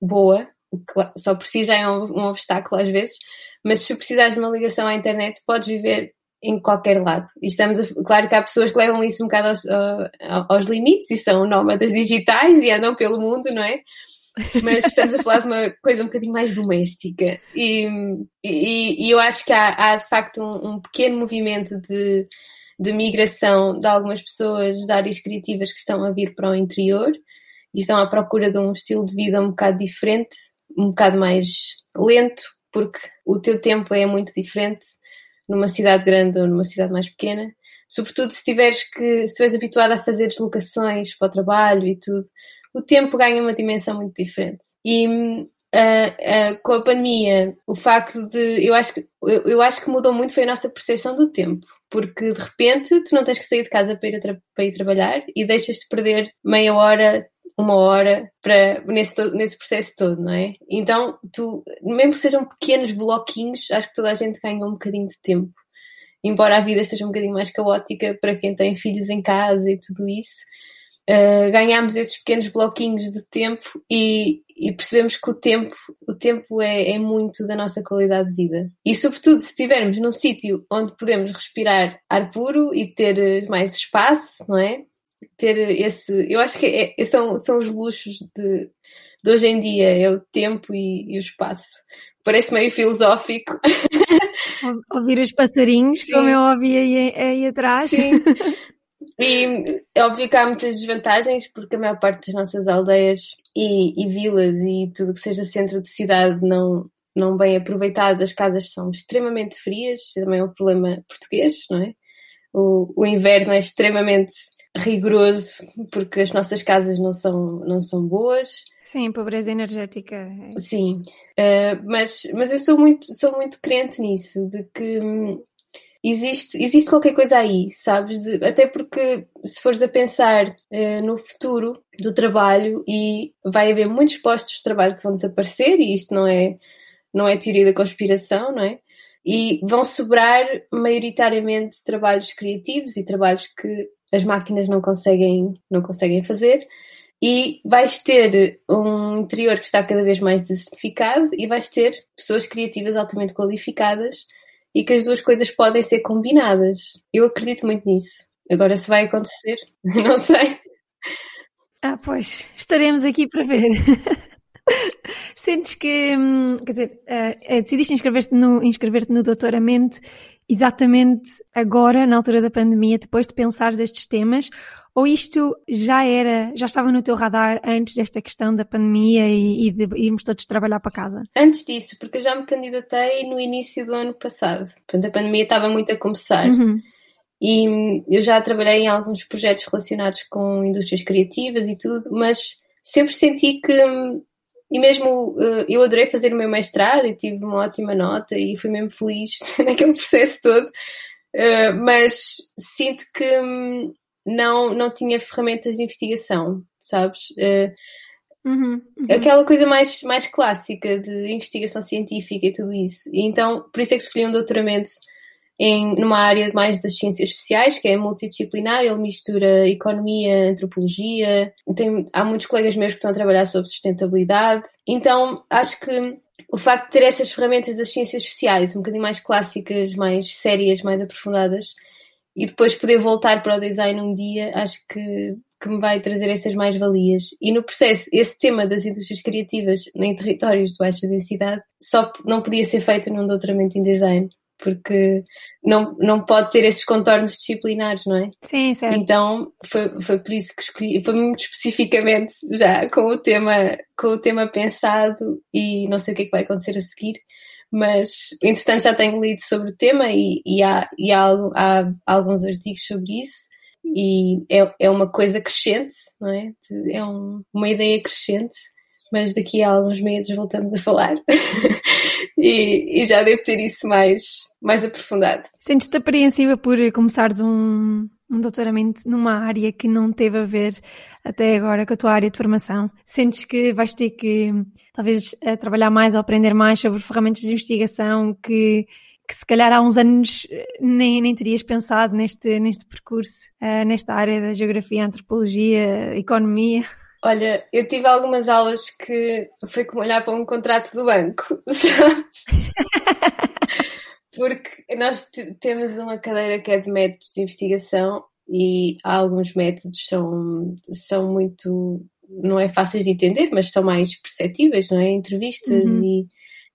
boa, o que só precisa é um, um obstáculo às vezes, mas se precisares de uma ligação à internet, podes viver em qualquer lado. E estamos a, claro que há pessoas que levam isso um bocado aos, aos limites e são nómadas digitais e andam pelo mundo, não é? Mas estamos a falar de uma coisa um bocadinho mais doméstica. E, e, e eu acho que há, há de facto um, um, pequeno movimento de, de migração de algumas pessoas de áreas criativas que estão a vir para o interior e estão à procura de um estilo de vida um bocado diferente, um bocado mais lento, porque o teu tempo é muito diferente numa cidade grande ou numa cidade mais pequena. Sobretudo se tiveres que, se estiveres habituado a fazer deslocações para o trabalho e tudo, o tempo ganha uma dimensão muito diferente. E uh, uh, com a pandemia, o facto de. Eu acho, que, eu, eu, acho que mudou muito foi a nossa percepção do tempo. Porque de repente tu não tens que sair de casa para ir, para ir trabalhar e deixas de perder meia hora, uma hora para, nesse, nesse processo todo, não é? Então, tu, mesmo que sejam pequenos bloquinhos, acho que toda a gente ganha um bocadinho de tempo. Embora a vida esteja um bocadinho mais caótica para quem tem filhos em casa e tudo isso, uh, ganhamos esses pequenos bloquinhos de tempo e, e percebemos que o tempo, o tempo é, é, muito da nossa qualidade de vida. E sobretudo se estivermos num sítio onde podemos respirar ar puro e ter mais espaço, não é? ter esse. Eu acho que é, é, são, são os luxos de, de hoje em dia, é o tempo e, e o espaço. Parece meio filosófico. [LAUGHS] Ouvir os passarinhos, Sim. como eu ouvi aí, aí atrás. Sim. [LAUGHS] E é óbvio que há muitas desvantagens, porque a maior parte das nossas aldeias e, e vilas e tudo que seja centro de cidade não, não bem aproveitados, as casas são extremamente frias, também é um problema português, não é? O, o inverno é extremamente rigoroso porque as nossas casas não são, não são boas. Sim, pobreza energética. É Sim, uh, mas, mas eu sou muito, sou muito crente nisso, de que hum, existe, existe qualquer coisa aí, sabes? De, até porque se fores a pensar uh, no futuro do trabalho e vai haver muitos postos de trabalho que vão desaparecer e isto não é, não é teoria da conspiração, não é? E vão sobrar maioritariamente trabalhos criativos e trabalhos que as máquinas não conseguem, não conseguem fazer. E vais ter um interior que está cada vez mais desertificado e vais ter pessoas criativas altamente qualificadas e que as duas coisas podem ser combinadas. Eu acredito muito nisso. Agora, se vai acontecer, [LAUGHS] não sei. Ah, pois, estaremos aqui para ver. [LAUGHS] Sentes que, hum, quer dizer, uh, decidiste inscrever-te no, inscrever no doutoramento exatamente agora, na altura da pandemia, depois de pensares estes temas, ou isto já era, já estava no teu radar antes desta questão da pandemia e, e de irmos todos trabalhar para casa? Antes disso, porque eu já me candidatei no início do ano passado. Portanto, a pandemia estava muito a começar. Uhum. E eu já trabalhei em alguns projetos relacionados com indústrias criativas e tudo, mas sempre senti que hum, e mesmo uh, eu adorei fazer o meu mestrado e tive uma ótima nota e fui mesmo feliz [LAUGHS] naquele processo todo, uh, mas sinto que um, não, não tinha ferramentas de investigação, sabes? Uh, Uhum, uhum. Aquela coisa mais, mais clássica de investigação científica e tudo isso. E então, por isso é que escolhi um doutoramento em, numa área mais das ciências sociais, que é multidisciplinar, ele mistura economia, antropologia, tem, há muitos colegas meus que estão a trabalhar sobre sustentabilidade, então acho que o facto de ter essas ferramentas das ciências sociais, um bocadinho mais clássicas, mais sérias, mais aprofundadas, e depois poder voltar para o design um dia, acho que, que me vai trazer essas mais-valias. E no processo, esse tema das indústrias criativas em territórios de baixa densidade só não podia ser feito num doutoramento em design, porque não, não pode ter esses contornos disciplinares, não é? Sim, certo. Então foi, foi por isso que escolhi, foi muito especificamente já com o tema, com o tema pensado e não sei o que é que vai acontecer a seguir, mas entretanto já tenho lido sobre o tema e, e, há, e há, há alguns artigos sobre isso e é, é uma coisa crescente, não é? É um, uma ideia crescente, mas daqui a alguns meses voltamos a falar [LAUGHS] e, e, já devo ter isso mais, mais aprofundado. Sentes-te apreensiva por começares um, um doutoramento numa área que não teve a ver até agora com a tua área de formação? Sentes que vais ter que, talvez, eh, trabalhar mais ou aprender mais sobre ferramentas de investigação que, que se calhar há uns anos eh, nem, nem terias pensado neste, neste percurso, uh, nesta área da geografia, antropologia, economia? Olha, eu tive algumas aulas que foi como olhar para um contrato do banco, [LAUGHS] sabes? [LAUGHS] Porque nós temos uma cadeira que é de métodos de investigação e alguns métodos são, são muito, não é fáceis de entender, mas são mais perceptíveis, não é? Entrevistas uhum. e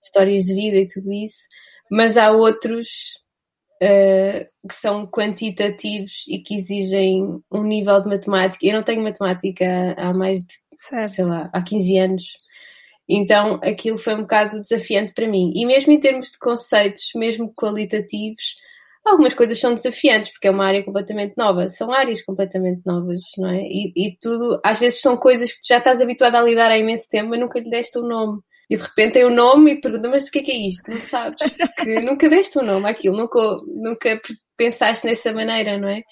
histórias de vida e tudo isso. Mas há outros uh, que são quantitativos e que exigem um nível de matemática. Eu não tenho matemática há, mais de, certo. sei lá, há 15 anos. Então aquilo foi um bocado desafiante para mim. E mesmo em termos de conceitos, mesmo qualitativos, algumas coisas são desafiantes, porque é uma área completamente nova, são áreas completamente novas, não é? E, e tudo, às vezes são coisas que já estás habituado a lidar há imenso tempo, mas nunca lhe deste um nome. E de repente tem o um nome e pergunta, mas o que é que é isto? Não sabes, [LAUGHS] porque nunca deste um nome àquilo, nunca, nunca pensaste nessa maneira, não é?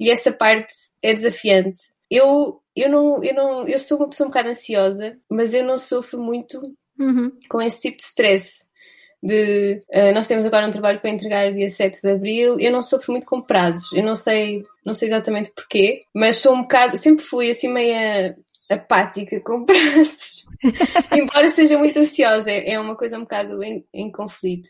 E essa parte é desafiante. Eu, eu, não, eu, não, eu sou uma pessoa um bocado ansiosa, mas eu não sofro muito uhum. com esse tipo de stress de uh, nós temos agora um trabalho para entregar dia 7 de Abril, eu não sofro muito com prazos, eu não sei, não sei exatamente porquê, mas sou um bocado, sempre fui assim meia apática com [LAUGHS] prazos, embora seja muito ansiosa, é, é uma coisa um bocado em, em conflito.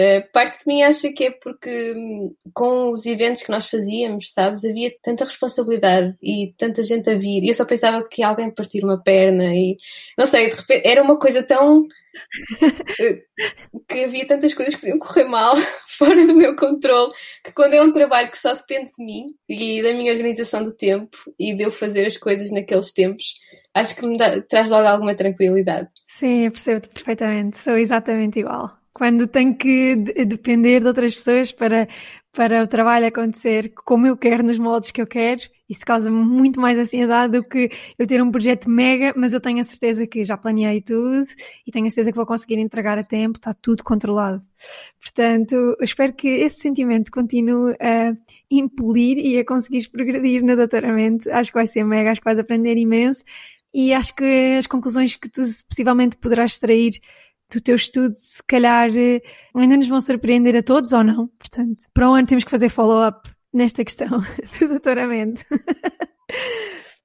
Uh, parte de mim acha que é porque hum, com os eventos que nós fazíamos, sabes, havia tanta responsabilidade e tanta gente a vir, e eu só pensava que alguém partir uma perna e não sei, de repente era uma coisa tão [LAUGHS] que havia tantas coisas que podiam correr mal, [LAUGHS] fora do meu controle, que quando é um trabalho que só depende de mim e da minha organização do tempo e de eu fazer as coisas naqueles tempos, acho que me dá, traz logo alguma tranquilidade. Sim, eu percebo-te perfeitamente, sou exatamente igual. Quando tenho que depender de outras pessoas para, para o trabalho acontecer como eu quero, nos moldes que eu quero, isso causa muito mais ansiedade do que eu ter um projeto mega, mas eu tenho a certeza que já planeei tudo e tenho a certeza que vou conseguir entregar a tempo, está tudo controlado. Portanto, eu espero que esse sentimento continue a impelir e a conseguires progredir no doutoramento. Acho que vai ser mega, acho que vais aprender imenso e acho que as conclusões que tu possivelmente poderás extrair do teu estudo, se calhar eh, ainda nos vão surpreender a todos ou não. Portanto, para um ano temos que fazer follow-up nesta questão [LAUGHS] do doutoramento. [LAUGHS]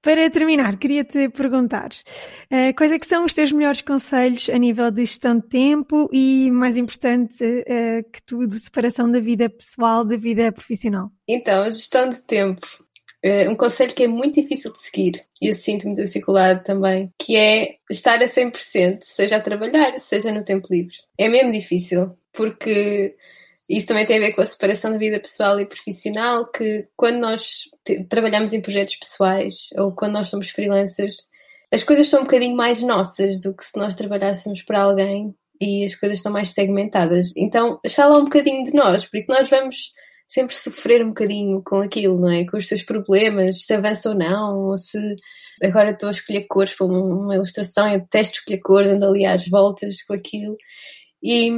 Para terminar, queria-te perguntar uh, quais é que são os teus melhores conselhos a nível de gestão de tempo e, mais importante uh, que tudo, separação da vida pessoal da vida profissional? Então, gestão de tempo. Uh, um conselho que é muito difícil de seguir e eu sinto muita dificuldade também, que é estar a 100%, seja a trabalhar, seja no tempo livre. É mesmo difícil, porque isso também tem a ver com a separação da vida pessoal e profissional, que quando nós trabalhamos em projetos pessoais ou quando nós somos freelancers, as coisas são um bocadinho mais nossas do que se nós trabalhássemos para alguém e as coisas estão mais segmentadas. Então está lá um bocadinho de nós, por isso nós vamos sempre sofrer um bocadinho com aquilo, não é? Com os seus problemas, se avança ou não, ou se agora estou a escolher cores para uma ilustração, eu detesto escolher cores, ando ali às voltas com aquilo. E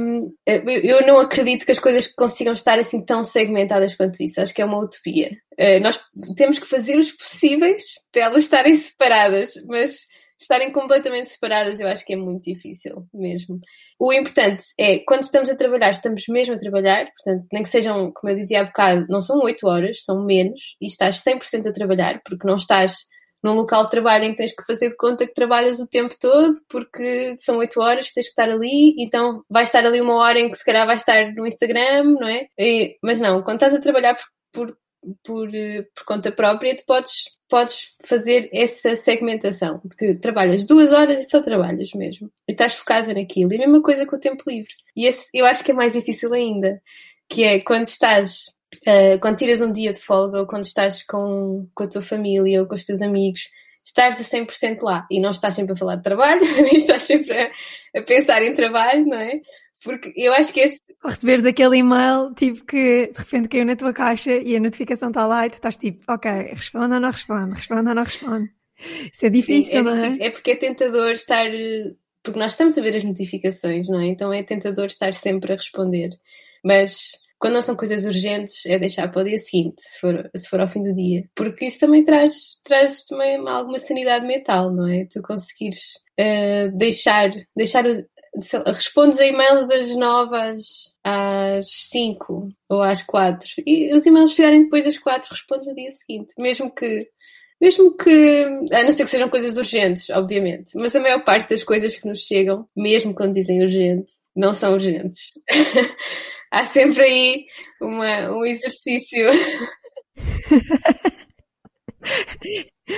eh, eu não acredito que as coisas consigam estar assim tão segmentadas quanto isso. Acho que é uma utopia. Eh, nós temos que fazer os possíveis para elas estarem separadas, mas estarem completamente separadas eu acho que é muito difícil mesmo. O importante é, quando estamos a trabalhar, estamos mesmo a trabalhar, portanto, nem que sejam, como eu dizia há bocado, não são 8 horas, são menos, e estás 100% a trabalhar, porque não estás num local de trabalho em que tens que fazer de conta que trabalhas o tempo todo, porque são 8 horas, tens que estar ali, então vais estar ali uma hora em que se calhar vais estar no Instagram, não é? E, mas não, quando estás a trabalhar por, por, por, por conta própria, tu podes podes fazer essa segmentação de que trabalhas duas horas e só trabalhas mesmo. E estás focada naquilo. E a mesma coisa com o tempo livre. E esse eu acho que é mais difícil ainda. Que é quando estás, uh, quando tiras um dia de folga ou quando estás com, com a tua família ou com os teus amigos, estás a 100% lá e não estás sempre a falar de trabalho, [LAUGHS] estás sempre a, a pensar em trabalho, não é? Porque eu acho que esse. Receberes aquele e-mail, tipo, que de repente caiu na tua caixa e a notificação está lá e tu estás tipo, ok, responde ou não responde, responde ou não responde. Isso é difícil, Sim, é não é? Difícil. É porque é tentador estar. Porque nós estamos a ver as notificações, não é? Então é tentador estar sempre a responder. Mas quando não são coisas urgentes, é deixar para o dia seguinte, se for, se for ao fim do dia. Porque isso também traz, traz também alguma sanidade mental, não é? Tu conseguires uh, deixar, deixar os, respondes a e-mails das 9 às, às 5 ou às 4 e os e-mails chegarem depois das 4 respondes no dia seguinte, mesmo que mesmo que, a não ser que sejam coisas urgentes, obviamente, mas a maior parte das coisas que nos chegam, mesmo quando dizem urgente, não são urgentes. [LAUGHS] Há sempre aí uma, um exercício. [LAUGHS]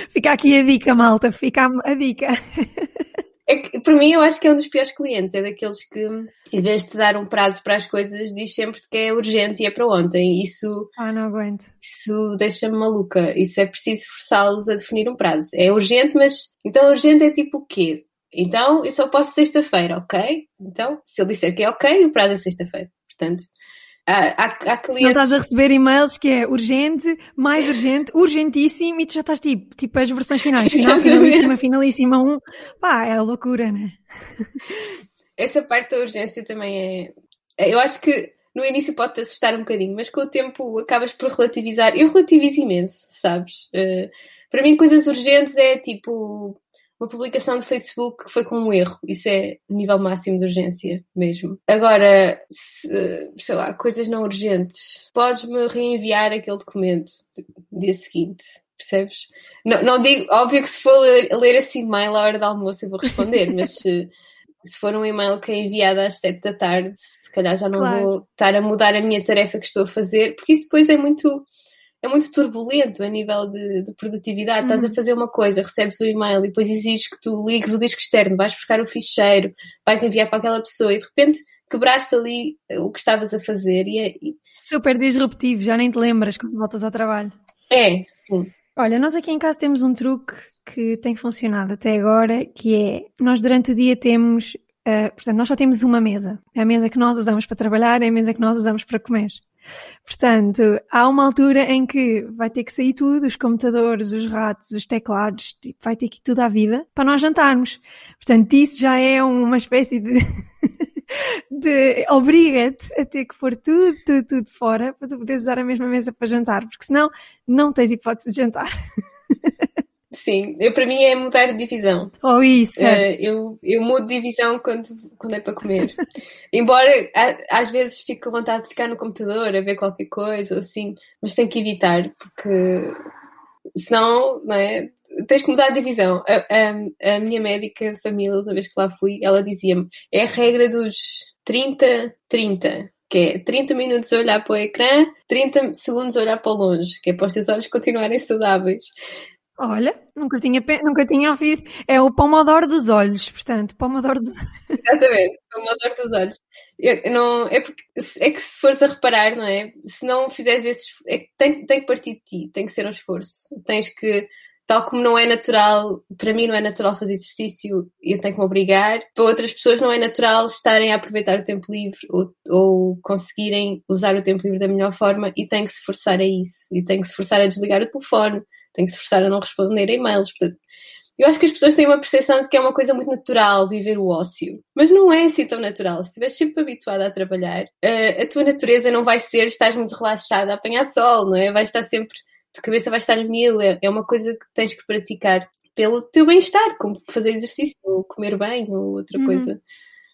Fica aqui a dica, malta, fica a dica. [LAUGHS] É que, para mim, eu acho que é um dos piores clientes. É daqueles que, em vez de dar um prazo para as coisas, diz sempre que é urgente e é para ontem. Isso. Ah, não aguento. Isso deixa-me maluca. Isso é preciso forçá-los a definir um prazo. É urgente, mas. Então, urgente é tipo o quê? Então, eu só posso sexta-feira, ok? Então, se ele disser que é ok, o prazo é sexta-feira. Portanto, Há, há, clientes... Não estás a receber e-mails que é urgente, mais urgente, urgentíssimo e tu já estás tipo, tipo as versões finais, [LAUGHS] final, finalíssima, finalíssima, um, pá, é loucura, né? Essa parte da urgência também é, eu acho que no início pode-te assustar um bocadinho, mas com o tempo acabas por relativizar, eu relativizo imenso, sabes? Uh, para mim coisas urgentes é tipo uma publicação do Facebook que foi com um erro. Isso é nível máximo de urgência mesmo. Agora, se, sei lá, coisas não urgentes. Podes-me reenviar aquele documento dia seguinte. Percebes? Não, não digo, óbvio que se for ler, ler esse e-mail à hora do almoço eu vou responder, [LAUGHS] mas se, se for um e-mail que é enviado às sete da tarde, se calhar já não claro. vou estar a mudar a minha tarefa que estou a fazer, porque isso depois é muito é muito turbulento a nível de, de produtividade. Estás a uhum. fazer uma coisa, recebes o e-mail e depois exiges que tu ligues o disco externo, vais buscar o ficheiro, vais enviar para aquela pessoa e de repente quebraste ali o que estavas a fazer. E é. Super disruptivo, já nem te lembras quando voltas ao trabalho. É, sim. Olha, nós aqui em casa temos um truque que tem funcionado até agora, que é nós durante o dia temos, uh, portanto, nós só temos uma mesa. É a mesa que nós usamos para trabalhar, é a mesa que nós usamos para comer. Portanto, há uma altura em que vai ter que sair tudo, os computadores, os ratos, os teclados, tipo, vai ter que ir tudo à vida para nós jantarmos. Portanto, isso já é uma espécie de, [LAUGHS] de obriga-te a ter que pôr tudo, tudo, tudo fora para tu poderes usar a mesma mesa para jantar, porque senão não tens hipótese de jantar. [LAUGHS] Sim, eu, para mim é mudar de divisão. Oh, isso! Uh, eu, eu mudo de divisão quando, quando é para comer. [LAUGHS] Embora às vezes fique com vontade de ficar no computador a ver qualquer coisa ou assim, mas tenho que evitar, porque senão, não é? Tens que mudar de divisão. A, a, a minha médica de família, da vez que lá fui, ela dizia-me: é a regra dos 30-30 que é 30 minutos a olhar para o ecrã, 30 segundos a olhar para longe, que é para os teus olhos continuarem saudáveis. Olha, nunca tinha, nunca tinha ouvido. É o pomodoro dos olhos, portanto, pomodoro dos [LAUGHS] Exatamente, pomodoro dos olhos. Eu, não, é, porque, é que se fores a reparar, não é? Se não fizeres esse é, tem, tem que partir de ti, tem que ser um esforço. Tens que, tal como não é natural, para mim não é natural fazer exercício, eu tenho que me obrigar. Para outras pessoas não é natural estarem a aproveitar o tempo livre ou, ou conseguirem usar o tempo livre da melhor forma e tem que se forçar a isso. E tem que se forçar a desligar o telefone tem que se forçar a não responder a e-mails. Portanto, eu acho que as pessoas têm uma percepção de que é uma coisa muito natural viver o ócio. Mas não é assim tão natural. Se estiveres sempre habituada a trabalhar, a, a tua natureza não vai ser, estás muito relaxada a apanhar sol, não é? Vai estar sempre, a cabeça vai estar mil. É, é uma coisa que tens que praticar pelo teu bem-estar, como fazer exercício, ou comer bem, ou outra uhum. coisa.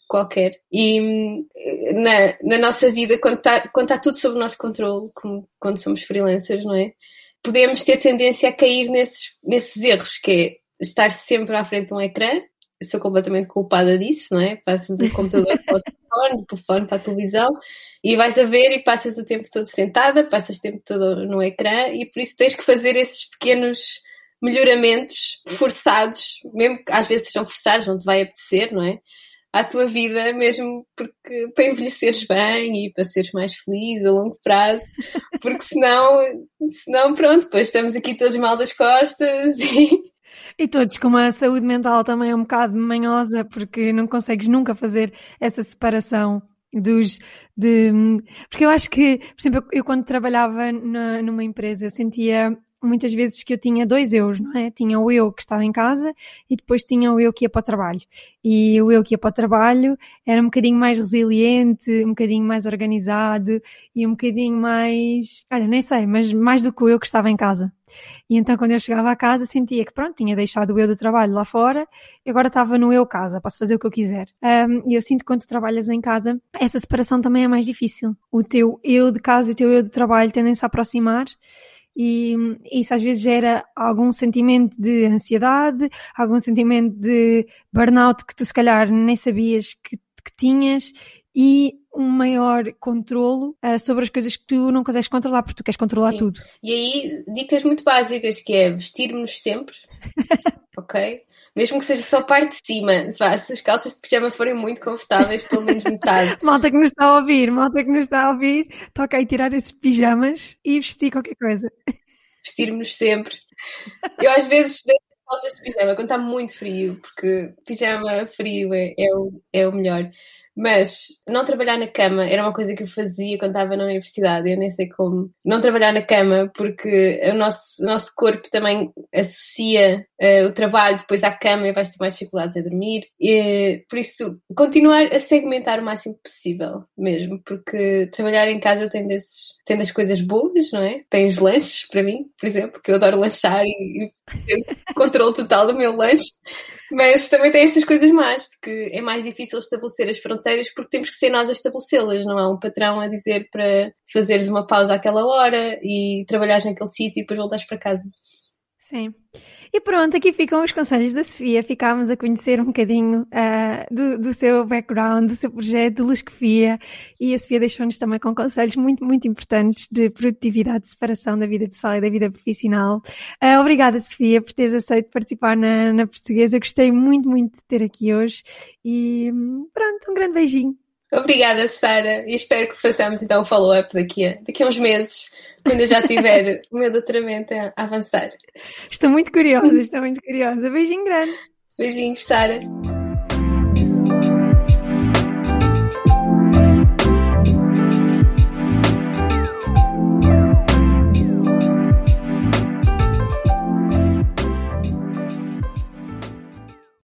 qualquer. E na, na nossa vida, quando está quando tá tudo sob o nosso controle, como quando somos freelancers, não é? Podemos ter tendência a cair nesses, nesses erros, que é estar sempre à frente de um ecrã. Eu sou completamente culpada disso, não é? Passo do computador [LAUGHS] para o telefone, do telefone para a televisão e vais a ver e passas o tempo todo sentada, passas o tempo todo no ecrã e por isso tens que fazer esses pequenos melhoramentos forçados, mesmo que às vezes sejam forçados, não te vai apetecer, não é? À tua vida, mesmo porque para envelheceres bem e para seres mais feliz a longo prazo, porque senão, senão pronto, depois estamos aqui todos mal das costas [LAUGHS] e e todos com uma saúde mental também um bocado manhosa, porque não consegues nunca fazer essa separação dos de porque eu acho que, por exemplo, eu, eu quando trabalhava na, numa empresa eu sentia muitas vezes que eu tinha dois eus, não é? Tinha o eu que estava em casa e depois tinha o eu que ia para o trabalho. E o eu que ia para o trabalho era um bocadinho mais resiliente, um bocadinho mais organizado e um bocadinho mais, olha, nem sei, mas mais do que o eu que estava em casa. E então quando eu chegava à casa sentia que pronto, tinha deixado o eu do trabalho lá fora e agora estava no eu casa, posso fazer o que eu quiser. Um, e eu sinto que quando tu trabalhas em casa, essa separação também é mais difícil. O teu eu de casa e o teu eu do trabalho tendem-se a aproximar e isso às vezes gera algum sentimento de ansiedade, algum sentimento de burnout que tu se calhar nem sabias que, que tinhas e um maior controlo uh, sobre as coisas que tu não consegues controlar, porque tu queres controlar Sim. tudo. E aí, dicas muito básicas que é vestirmos sempre, [LAUGHS] ok? Mesmo que seja só parte de cima, se as calças de pijama forem muito confortáveis, pelo menos metade. [LAUGHS] malta que nos está a ouvir, malta que nos está a ouvir, toca aí tirar esses pijamas e vestir qualquer coisa. Vestirmos sempre. Eu às vezes deixo calças de pijama quando está muito frio, porque pijama frio é, é, o, é o melhor. Mas não trabalhar na cama era uma coisa que eu fazia quando estava na universidade, eu nem sei como. Não trabalhar na cama, porque o nosso, o nosso corpo também associa uh, o trabalho depois à cama e vais ter mais dificuldades a dormir. E, por isso, continuar a segmentar o máximo possível, mesmo, porque trabalhar em casa tem, desses, tem das coisas boas, não é? Tem os lanches, para mim, por exemplo, que eu adoro lanchar e, e tenho controle total do meu lanche. Mas também tem essas coisas más, que é mais difícil estabelecer as fronteiras porque temos que ser nós a estabelecê-las, não há um patrão a dizer para fazeres uma pausa àquela hora e trabalhares naquele sítio e depois voltares para casa. Sim. E pronto, aqui ficam os conselhos da Sofia. Ficámos a conhecer um bocadinho uh, do, do, seu background, do seu projeto, do Lusquefia. E a Sofia deixou-nos também com conselhos muito, muito importantes de produtividade, de separação da vida pessoal e da vida profissional. Uh, obrigada, Sofia, por teres aceito participar na, na portuguesa. Gostei muito, muito de ter aqui hoje. E pronto, um grande beijinho. Obrigada, Sara. E espero que façamos então o follow-up daqui daqui a uns meses quando eu já tiver o meu doutoramento a avançar. Estou muito curiosa, estou muito curiosa. Beijinho grande. Beijinhos, Sara.